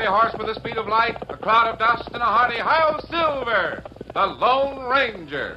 Fiery horse with the speed of light, a cloud of dust, and a hearty Hail Silver, the Lone Ranger.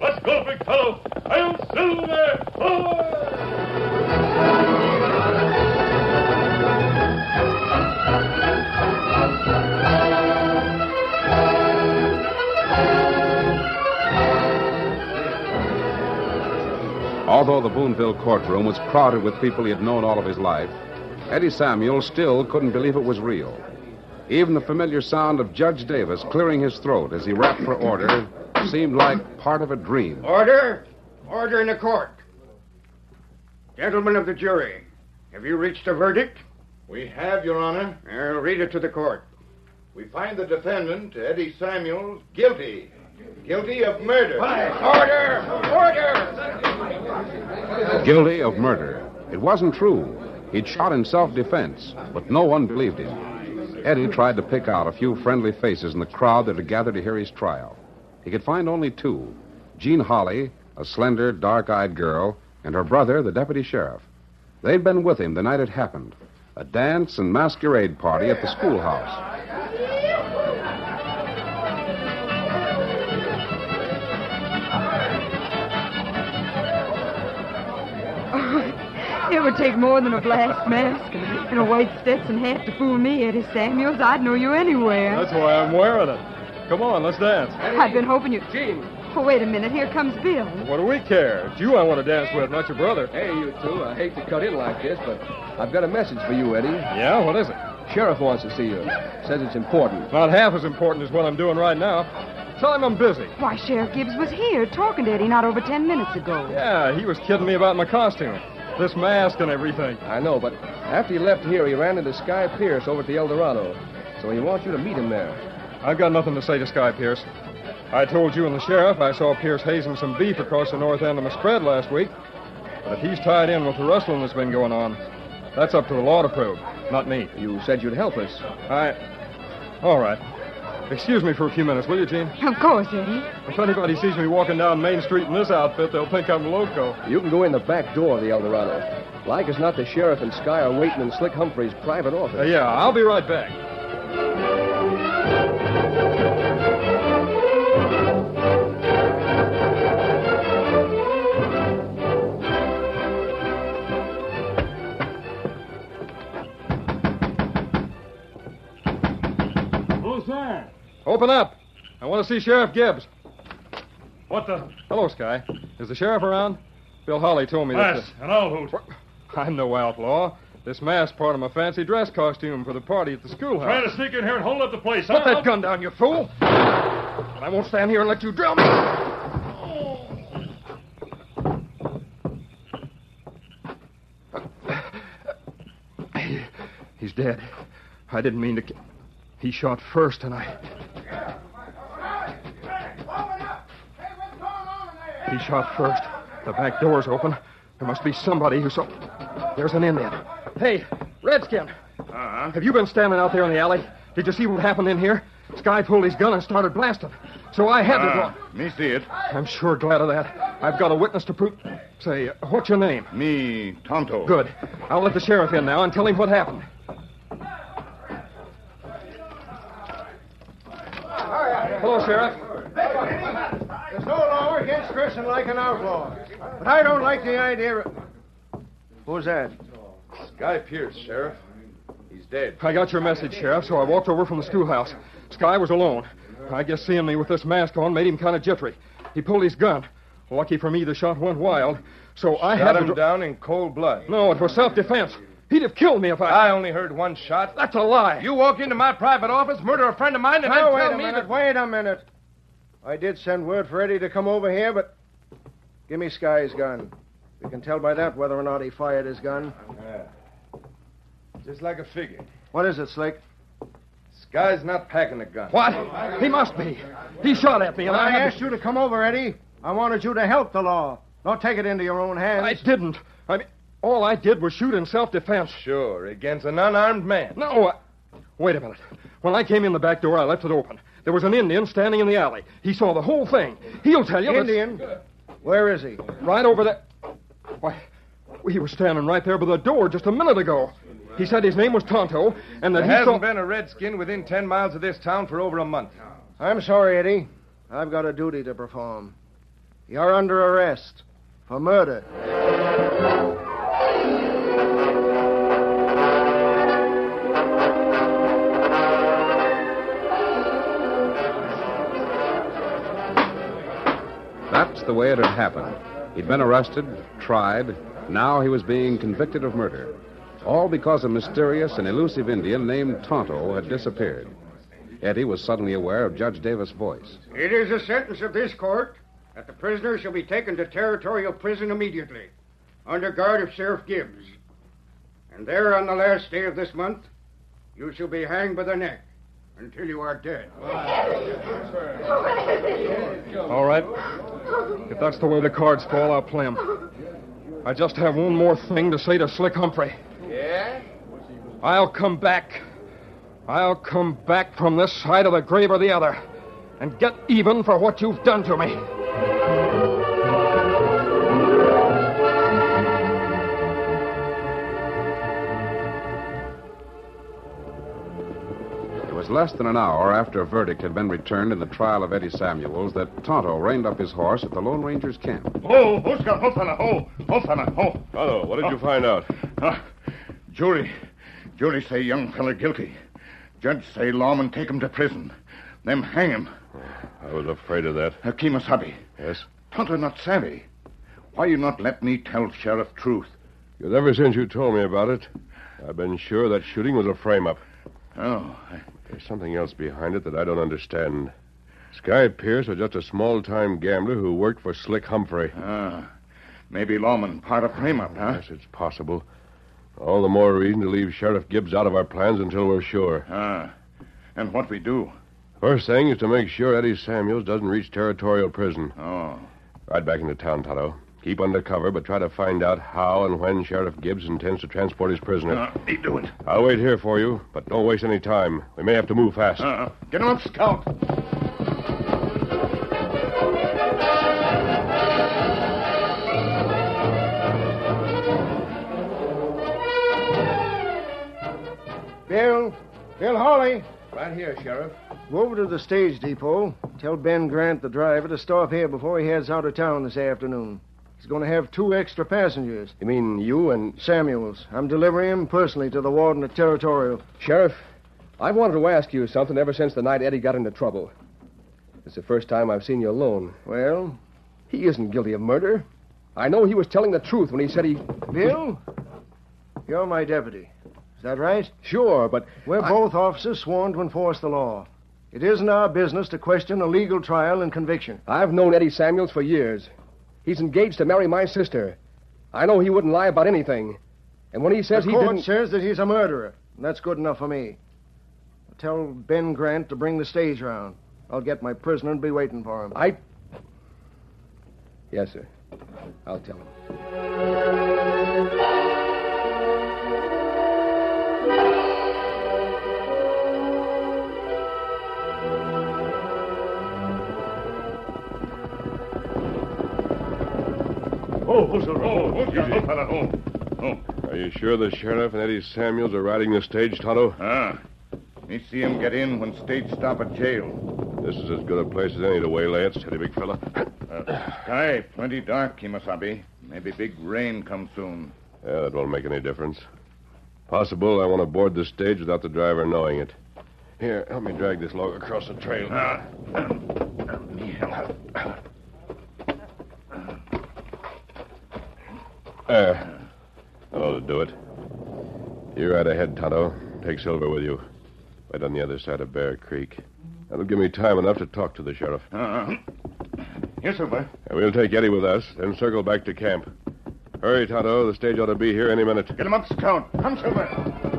Let's go, big fellow! Hail Silver! Ahoy! Although the Boonville courtroom was crowded with people he had known all of his life, Eddie Samuel still couldn't believe it was real. Even the familiar sound of Judge Davis clearing his throat as he rapped for order seemed like part of a dream. Order! Order in the court. Gentlemen of the jury, have you reached a verdict? We have, Your Honor. I'll read it to the court. We find the defendant, Eddie Samuels, guilty. Guilty of murder. Order! Order! Guilty of murder. It wasn't true. He'd shot in self defense, but no one believed him. Eddie tried to pick out a few friendly faces in the crowd that had gathered to hear his trial. He could find only two Jean Holly, a slender, dark eyed girl, and her brother, the deputy sheriff. They'd been with him the night it happened a dance and masquerade party at the schoolhouse. Oh, it would take more than a black mask and, and a white Stetson hat to fool me, Eddie Samuels. I'd know you anywhere. That's why I'm wearing it. Come on, let's dance. I've been hoping you. Gene. Oh, wait a minute. Here comes Bill. What do we care? It's you I want to dance with, not your brother. Hey, you two. I hate to cut in like this, but I've got a message for you, Eddie. Yeah? What is it? Sheriff wants to see you. Says it's important. Not half as important as what I'm doing right now. Tell him I'm busy. Why, Sheriff Gibbs was here talking to Eddie not over ten minutes ago. Yeah, he was kidding me about my costume. This mask and everything. I know, but after he left here, he ran into Sky Pierce over at the El Dorado. So he wants you to meet him there. I've got nothing to say to Sky Pierce. I told you and the sheriff I saw Pierce hazing some beef across the north end of my spread last week. But if he's tied in with the rustling that's been going on, that's up to the law to prove, not me. You said you'd help us. I. All right. Excuse me for a few minutes, will you, Gene? Of course, Eddie. If anybody sees me walking down Main Street in this outfit, they'll think I'm loco. You can go in the back door of the Eldorado. Like as not, the sheriff and Sky are waiting in Slick Humphrey's private office. Uh, yeah, I'll be right back. Open up. I want to see Sheriff Gibbs. What the? Hello, Sky. Is the sheriff around? Bill Holly told me that. Yes, an old hoot. I'm no outlaw. This mask's part of my fancy dress costume for the party at the schoolhouse. Trying to sneak in here and hold up the place, Put huh? that gun down, you fool! I won't stand here and let you drill me. He's dead. I didn't mean to. He shot first, and I. He shot first. The back door's open. There must be somebody who saw. There's an Indian. Hey, Redskin. Uh-huh. Have you been standing out there in the alley? Did you see what happened in here? Sky pulled his gun and started blasting. So I had to draw. Ah, me see it. I'm sure glad of that. I've got a witness to prove. Say, what's your name? Me Tonto. Good. I'll let the sheriff in now and tell him what happened. Hello, Sheriff. There's no law against dressing like an outlaw. But I don't like the idea of... Who's that? Sky Pierce, Sheriff. He's dead. I got your message, Sheriff, so I walked over from the schoolhouse. Sky was alone. I guess seeing me with this mask on made him kind of jittery. He pulled his gun. Lucky for me, the shot went wild, so I had Shot to. him dr- down in cold blood. No, it was self-defense. He'd have killed me if I. I only heard one shot. That's a lie. You walk into my private office, murder a friend of mine, and Now, then wait tell a me minute, that... wait a minute. I did send word for Eddie to come over here, but... Give me Sky's gun. We can tell by that whether or not he fired his gun. Yeah. Just like a figure. What is it, Slick? Sky's not packing a gun. What? He must be. He shot at me, and When I, I had asked you to come over, Eddie, I wanted you to help the law. Don't take it into your own hands. I didn't. I mean, all I did was shoot in self-defense. Sure, against an unarmed man. No, I... wait a minute. When I came in the back door, I left it open. There was an Indian standing in the alley. He saw the whole thing. He'll tell you. that- Indian? Where is he? Right over there. Why, he was standing right there by the door just a minute ago. He said his name was Tonto, and that There he hasn't saw... been a redskin within ten miles of this town for over a month. I'm sorry, Eddie. I've got a duty to perform. You're under arrest for murder. The way it had happened. He'd been arrested, tried. Now he was being convicted of murder. All because a mysterious and elusive Indian named Tonto had disappeared. Eddie was suddenly aware of Judge Davis' voice. It is the sentence of this court that the prisoner shall be taken to territorial prison immediately, under guard of Sheriff Gibbs. And there, on the last day of this month, you shall be hanged by the neck until you are dead. All right. If that's the way the cards fall, I'll play 'em. I just have one more thing to say to Slick Humphrey. Yeah? I'll come back. I'll come back from this side of the grave or the other and get even for what you've done to me. Less than an hour after a verdict had been returned in the trial of Eddie Samuels that Tonto reined up his horse at the Lone Ranger's camp. Oh, oh, Scout, oh, fella, oh, oh, fella, oh. Hello, what did you find out? Ah, jury. Jury say young fella guilty. Judge say lawman take him to prison. Them hang him. I was afraid of that. Uh, Kimasabi. Yes? Tonto not savvy. Why you not let me tell sheriff truth? Because ever since you told me about it, I've been sure that shooting was a frame-up. Oh, There's something else behind it that I don't understand. Sky Pierce was just a small-time gambler who worked for Slick Humphrey. ah. Maybe lawman part of frame-up, huh? Yes, it's possible. All the more reason to leave Sheriff Gibbs out of our plans until we're sure. Ah. And what we do? First thing is to make sure Eddie Samuels doesn't reach territorial prison. Oh. Right back into town, Tonto. Keep under cover, but try to find out how and when Sheriff Gibbs intends to transport his prisoner. Uh, me do it. I'll wait here for you, but don't waste any time. We may have to move fast. Uh, get him up, Scout. Bill, Bill Holly, Right here, Sheriff. go over to the stage depot. Tell Ben Grant, the driver, to stop here before he heads out of town this afternoon. He's going to have two extra passengers. You mean you and. Samuels. I'm delivering him personally to the warden at Territorial. Sheriff, I've wanted to ask you something ever since the night Eddie got into trouble. It's the first time I've seen you alone. Well, He isn't guilty of murder. I know he was telling the truth when he said he. Bill, you're my deputy. Is that right? Sure, but. We're I- both officers sworn to enforce the law. It isn't our business to question a legal trial and conviction. I've known Eddie Samuels for years. He's engaged to marry my sister. I know he wouldn't lie about anything. And when he says the he court didn't. says that he's a murderer, and that's good enough for me. Tell Ben Grant to bring the stage round. I'll get my prisoner and be waiting for him. I. Yes, sir. I'll tell him. Are you sure the sheriff and Eddie Samuels are riding the stage, Tonto? Ah. Me see him get in when stage stop at jail. This is as good a place as any to waylay it, steady, big fella. Uh, sky plenty dark, Kimasabi. Maybe big rain come soon. Yeah, that won't make any difference. Possible I want to board the stage without the driver knowing it. Here, help me drag this log across the trail. Ah. me help. There. That ought to do it. You're right ahead, Tonto. Take Silver with you. Right on the other side of Bear Creek. That'll give me time enough to talk to the sheriff. Uh-huh. Yes, sir. And we'll take Eddie with us, then circle back to camp. Hurry, Tonto. The stage ought to be here any minute. Get him up, Scout. Come, Silver.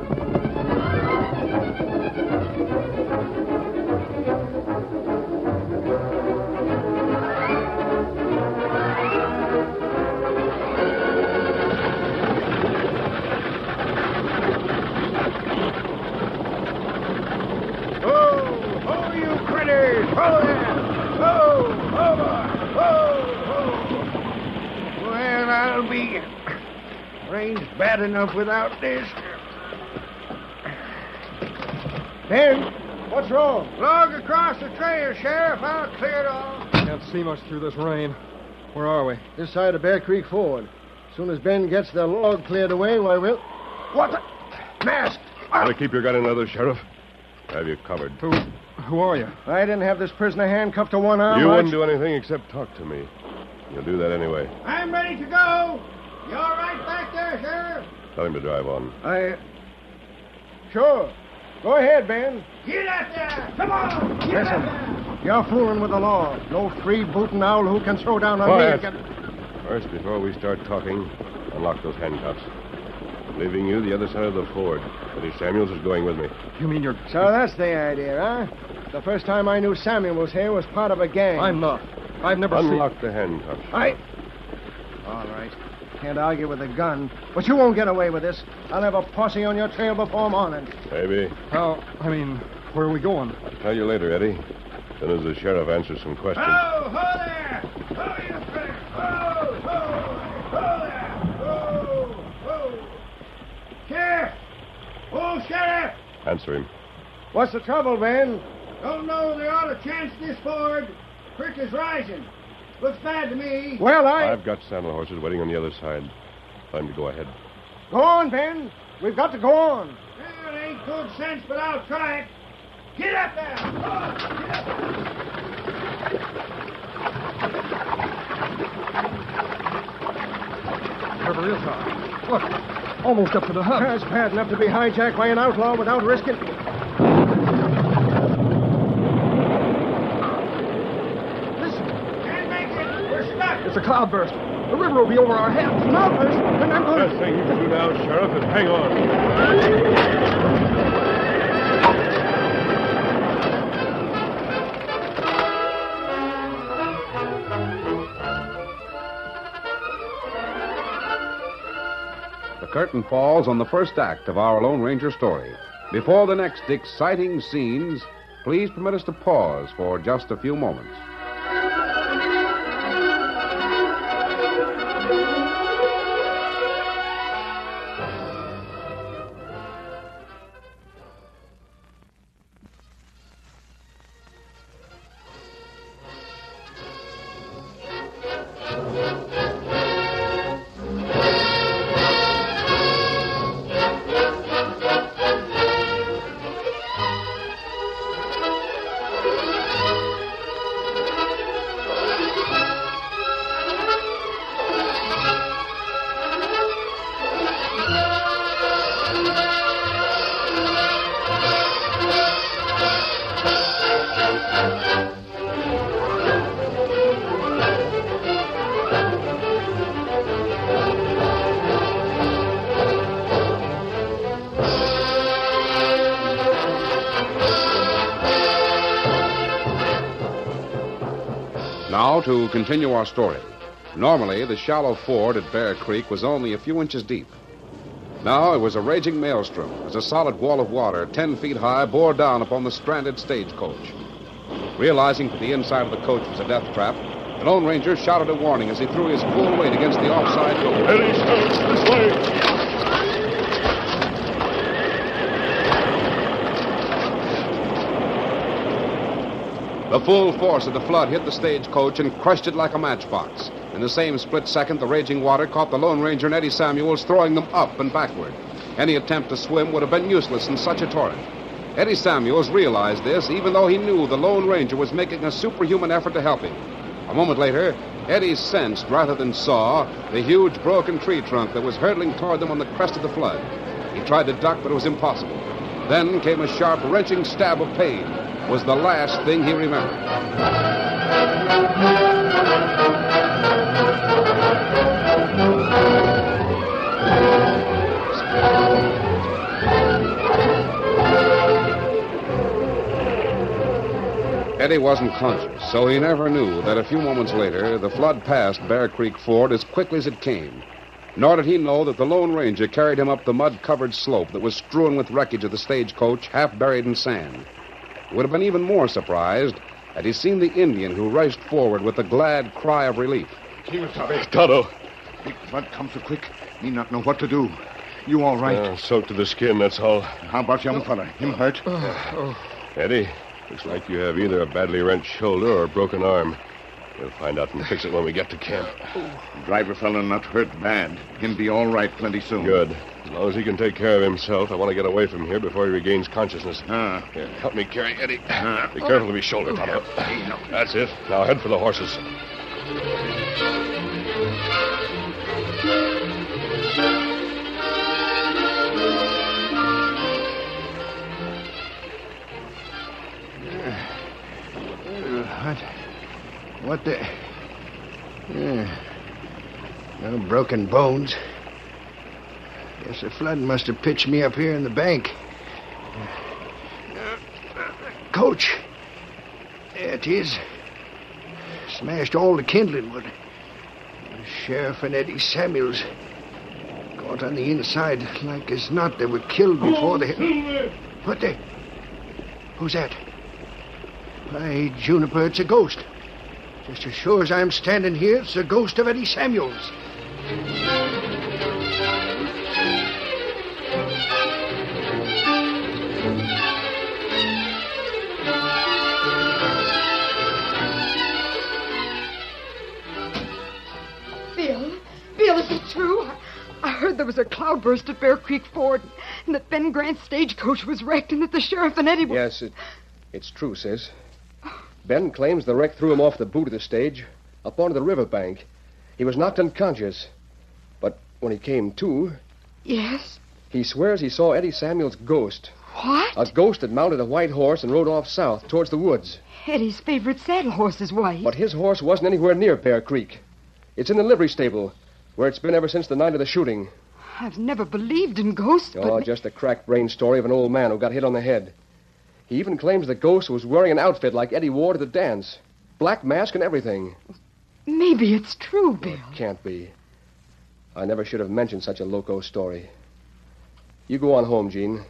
Bad enough without this. Ben, what's wrong? Log across the trail, Sheriff. I'll clear it off. Can't see much through this rain. Where are we? This side of Bear Creek Ford. As soon as Ben gets the log cleared away, why, we'll. What the? Mask! Try to keep your gun in leather, Sheriff. I have you covered. Who, who are you? I didn't have this prisoner handcuffed to one arm. you I'd- wouldn't do anything except talk to me. You'll do that anyway. I'm ready to go. You all right back there, Sheriff? Tell him to drive on. I. Sure. Go ahead, Ben. Get out there! Come on! Get Listen, out there! you're fooling with the law. No free booting owl who can throw down on Quiet. me. Get- First, before we start talking, unlock those handcuffs. I'm leaving you the other side of the ford. Eddie Samuels is going with me. You mean you're. So that's the idea, huh? The first time I knew Samuel was here was part of a gang. I'm not. I've never seen. Unlock the handcuffs. I. All right. Can't argue with a gun. But you won't get away with this. I'll have a posse on your trail before morning. Maybe. seen. How? I mean, where are we going? I'll tell you later, Eddie. As soon as the sheriff answers some questions. Ho, ho there! Ho, you critter! Ho, ho! Ho there! Ho, ho! Sheriff! Oh, Sheriff! Answer him. What's the trouble, Ben? Don't know they ought to chance this ford. Creek is rising. Looks bad to me. Well, I. I've got saddle horses waiting on the other side. Time to go ahead. Go on, Ben. We've got to go on. Well, it ain't good sense, but I'll try it. Get up there! Oh, get up River is high. Look, almost up to the hut. It's bad enough to be hijacked by an outlaw without risking. Listen, Can't make it. We're stuck. It's a cloudburst. The river will be over our heads. Cloudburst, and I'm going The Best thing you can do now, Sheriff, is hang on. the curtain falls on the first act of our Lone Ranger story. Before the next exciting scenes, please permit us to pause for just a few moments. Now, to continue our story. Normally, the shallow ford at Bear Creek was only a few inches deep. Now it was a raging maelstrom as a solid wall of water, ten feet high, bore down upon the stranded stagecoach. Realizing that the inside of the coach was a death trap, the Lone Ranger shouted a warning as he threw his full weight against the offside door. Eddie, this way. The full force of the flood hit the stagecoach and crushed it like a matchbox. In the same split second, the raging water caught the Lone Ranger and Eddie Samuels, throwing them up and backward. Any attempt to swim would have been useless in such a torrent. Eddie Samuels realized this, even though he knew the Lone Ranger was making a superhuman effort to help him. A moment later, Eddie sensed, rather than saw, the huge broken tree trunk that was hurtling toward them on the crest of the flood. He tried to duck, but it was impossible. Then came a sharp, wrenching stab of pain. Was the last thing he remembered. Eddie wasn't conscious, so he never knew that a few moments later the flood passed Bear Creek Ford as quickly as it came. Nor did he know that the Lone Ranger carried him up the mud covered slope that was strewn with wreckage of the stagecoach, half buried in sand. He would have been even more surprised had he seen the Indian who rushed forward with a glad cry of relief. Kimasabe. Tonto. Big flood come so quick, me not know what to do. You all right? Uh, soaked to the skin, that's all. How about young fella? Him hurt? Eddie, looks like you have either a badly wrenched shoulder or a broken arm. We'll find out and fix it when we get to camp. Driver fella not hurt bad. Him be all right plenty soon. Good. As long as he can take care of himself, I want to get away from here before he regains consciousness. Ah. Here, help me carry Eddie. Ah. Be careful of his shoulder, Tonto. That's it. Now head for the horses. What the? Yeah. No broken bones. Guess the flood must have pitched me up here in the bank. Coach. There it is. Smashed all the kindling wood. The sheriff and Eddie Samuels caught on the inside like as not they were killed before they. What the? Who's that? By Juniper, it's a ghost. Just as sure as I'm standing here, it's the ghost of Eddie Samuels. Bill, Bill, is it true? I, I heard there was a cloudburst at Bear Creek Ford, and that Ben Grant's stagecoach was wrecked, and that the sheriff and Eddie were. Yes, it, it's true, sis. Ben claims the wreck threw him off the boot of the stage, up onto the riverbank. He was knocked unconscious. But when he came to, Yes. he swears he saw Eddie Samuel's ghost. What? A ghost that mounted a white horse and rode off south towards the woods. Eddie's favorite saddle horse is white. But his horse wasn't anywhere near Bear Creek. It's in the livery stable, where it's been ever since the night of the shooting. I've never believed in ghosts, oh, but Oh, just a cracked brain story of an old man who got hit on the head. He even claims the ghost was wearing an outfit like Eddie wore to the dance. Black mask and everything. maybe it's true, Bill. Can't be. I never should have mentioned such a loco story. You go on home, Jean.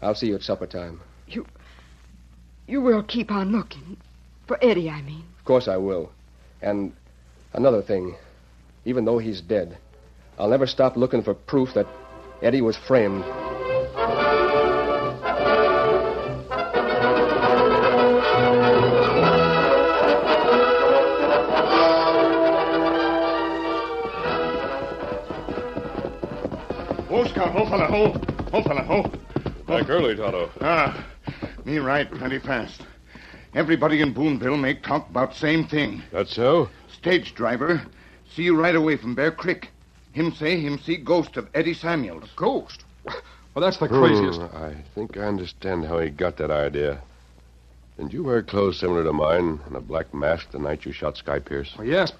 I'll see you at supper time. You. You will keep on looking. For Eddie, I mean. Of course I will. And another thing. Even though he's dead, I'll never stop looking for proof that Eddie was framed. Oh, Scout, oh, fella, oh, oh, fella, oh. Back early, Tonto. Ah, me right, plenty fast. Everybody in Boonville make talk about same thing. That's so? Stage driver see you right away from Bear Creek. Him say him see ghost of Eddie Samuels. Ghost? Well, that's the craziest. Hmm, I think I understand how he got that idea. Didn't you wear clothes similar to mine and a black mask the night you shot Sky Pierce? Oh, yes.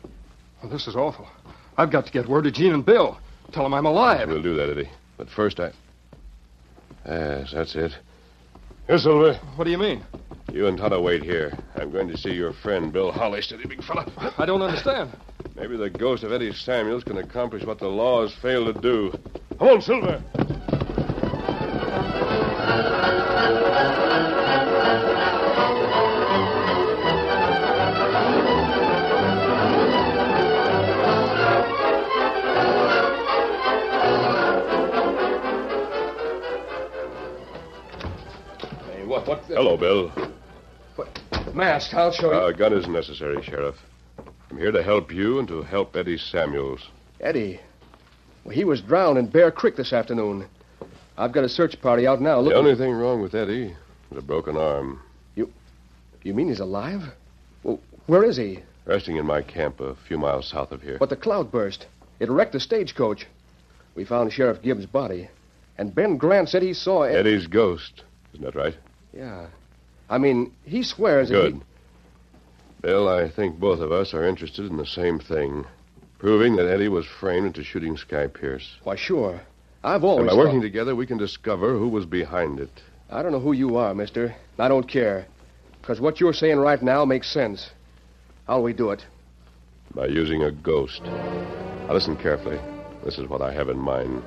Well, this is awful. I've got to get word to Gene and Bill. Tell them I'm alive. We'll do that, Eddie. But first, I. Yes, that's it. Here, Silver. What do you mean? You and Tonto wait here. I'm going to see your friend, Bill Holly. Steady, big fella. I don't understand. Maybe the ghost of Eddie Samuels can accomplish what the law has failed to do. Come on, Silver. What? What? the- Hello, Bill. Mask, I'll show you. Uh, a gun isn't necessary, Sheriff. I'm here to help you and to help Eddie Samuels. Eddie. Well, he was drowned in Bear Creek this afternoon. I've got a search party out now The looking. only thing wrong with Eddie is a broken arm. You you mean he's alive? Well, where is he? Resting in my camp a few miles south of here. But the cloudburst. It wrecked the stagecoach. We found Sheriff Gibbs' body. And Ben Grant said he saw Ed- Eddie's ghost. Isn't that right? Yeah. I mean, he swears that Good. he... Bill, I think both of us are interested in the same thing. Proving that Eddie was framed into shooting Sky Pierce. Why, sure. I've And always by thought- working together, we can discover who was behind it. I don't know who you are, mister. I don't care. Because what you're saying right now makes sense. How'll we do it? By using a ghost. Now listen carefully. This is what I have in mind.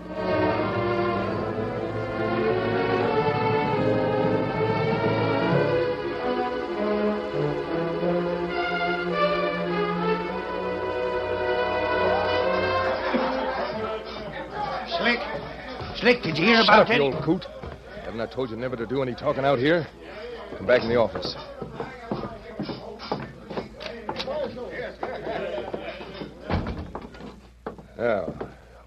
Slick, did you hear Shut about up, you old coot. Haven't I told you never to do any talking out here? Come back in the office. Now,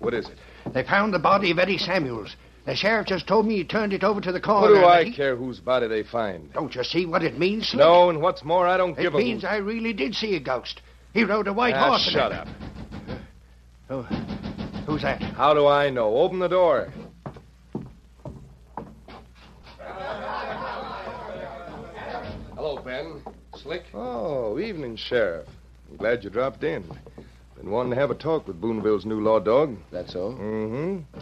what is it? They found the body of Eddie Samuels. The sheriff just told me he turned it over to the What coroner. do I he- care whose body they find? Don't you see what it means, Slick? No, and what's more, I don't It give a It means I really did see a ghost. He rode a white Ah, horse. shut up. Oh, who's that? How do I know? Open the door. Ben. Slick? Oh, evening, Sheriff. I'm glad you dropped in. Been wanting to have a talk with Boonville's new law dog. That's all? Mm-hmm.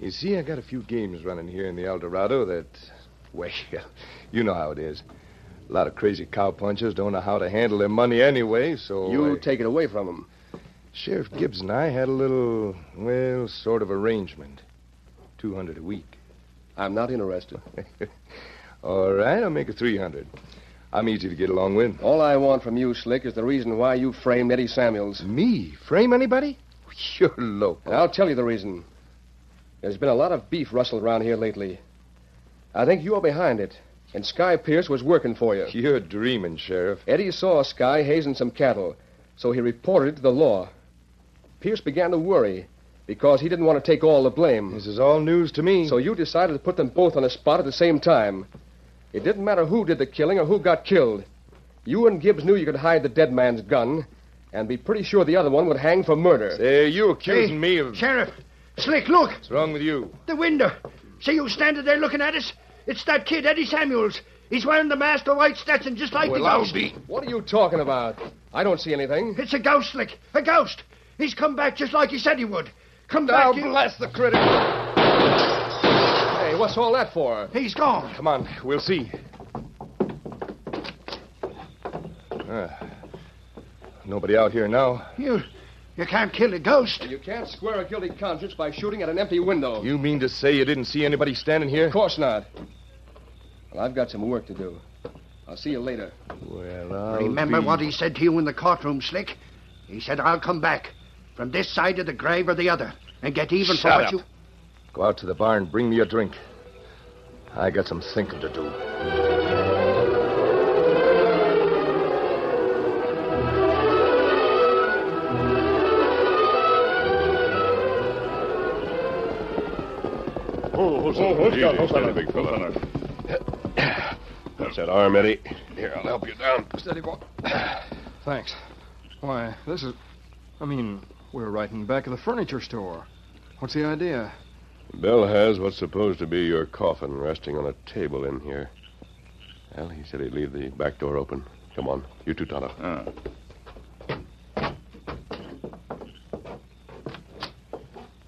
You see, I got a few games running here in the El Dorado that, well, you know how it is. A lot of crazy cowpunchers don't know how to handle their money anyway, so. You I- take it away from them. Sheriff Gibbs and I had a little, well, sort of arrangement. 200 a week. I'm not interested. All right, I'll make it 300. I'm easy to get along with. All I want from you, Slick, is the reason why you framed Eddie Samuels. Me? Frame anybody? You're loco. And I'll tell you the reason. There's been a lot of beef rustled around here lately. I think you're behind it, and Sky Pierce was working for you. You're dreaming, Sheriff. Eddie saw Sky hazing some cattle, so he reported it to the law. Pierce began to worry because he didn't want to take all the blame. This is all news to me. So you decided to put them both on the spot at the same time. It didn't matter who did the killing or who got killed. You and Gibbs knew you could hide the dead man's gun and be pretty sure the other one would hang for murder. Say, you accusing Hey, me of. Sheriff, Slick, look. What's wrong with you? The window. See you standing there looking at us? It's that kid, Eddie Samuels. He's wearing the mask, of white Stetson, just like Well, the I'll ghost. be- What are you talking about? I don't see anything. It's a ghost, Slick. A ghost. He's come back just like he said he would. Come Now, back. you- bless the critter. Hey, what's all that for? He's gone. Come on, we'll see. Ah, nobody out here now. You, You can't kill a ghost. You can't square a guilty conscience by shooting at an empty window. You mean to say you didn't see anybody standing here? Of course not. Well, I've got some work to do. I'll see you later. Well, I'll Remember be- what he said to you in the courtroom, Slick? He said, I'll come back from this side of the grave or the other and get even for Shut what up. you. Go out to the bar and bring me a drink. I got some thinking to do. Oh, hold Oh, hold easy, hold steady, big fella. That's that arm, Eddie. Here, I'll help you down. Steady, boy. Thanks. Why, this is. I mean, we're right in back of the furniture store. What's the idea? Bill has what's supposed to be your coffin resting on a table in here. Well, he said he'd leave the back door open. Come on, you two, Tonto. Ah.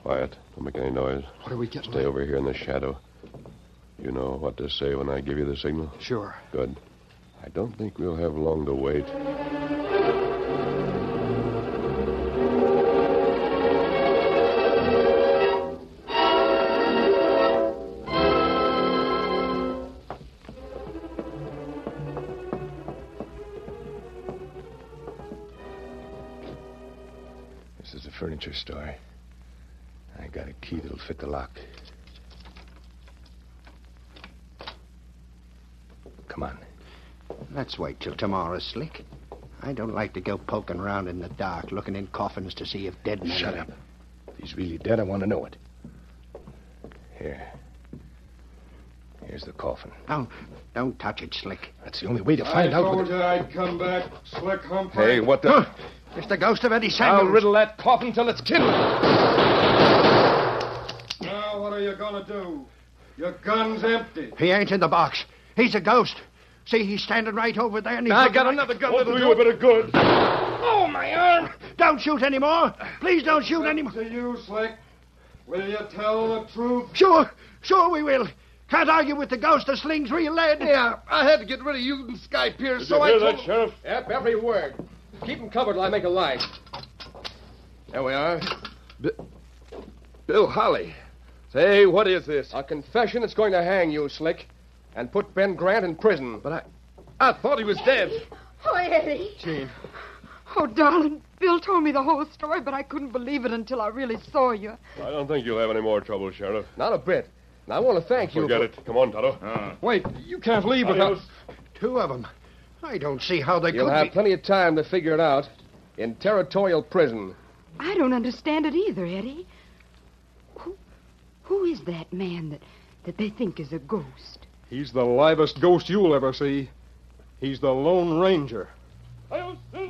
Quiet. Don't make any noise. What are we getting? Stay over here in the shadow. You know what to say when I give you the signal? Sure. Good. I don't think we'll have long to wait. Furniture store. I got a key that'll fit the lock. Come on. Let's wait till tomorrow, Slick. I don't like to go poking around in the dark, looking in coffins to see if dead men. Shut are- up. If he's really dead, I want to know it. Here. Here's the coffin. Don't, don't touch it, Slick. That's the only way to find out. What you I'd come back, Slick Humphrey. Hey, what the? It's the ghost of Eddie I'll riddle that coffin till it's kindled. Now, what are you gonna do? Your gun's empty. He ain't in the box. He's a ghost. See, he's standing right over there. And he's I got right- another gun Won't that'll do do you a bit of good. Oh, my arm! Don't shoot anymore. Please don't shoot anymore. To you, Slick. Will you tell the truth? Sure, sure we will. Can't argue with the ghost that slings real lead. Yeah, I had to get rid of you and Sky Pierce, Did so you I hear told that, Sheriff? Yep, every word. Keep him covered till I make a light. There we are. Bill Holly. Say, what is this? A confession that's going to hang you, Slick, and put Ben Grant in prison. But I, I thought he was dead. Oh, Eddie. Gene. Oh, darling, Bill told me the whole story, but I couldn't believe it until I really saw you. I don't think you'll have any more trouble, Sheriff. Not a bit. And I want to thank you. Forget for... it. Come on, Tonto. Uh. Wait, you can't leave without. Two of them. I don't see how they You'll could have be. plenty of time to figure it out. In territorial prison. I don't understand it either, Eddie. Who, who is that man that, that they think is a ghost? He's the livest ghost you'll ever see. He's the Lone Ranger. Hail Silver!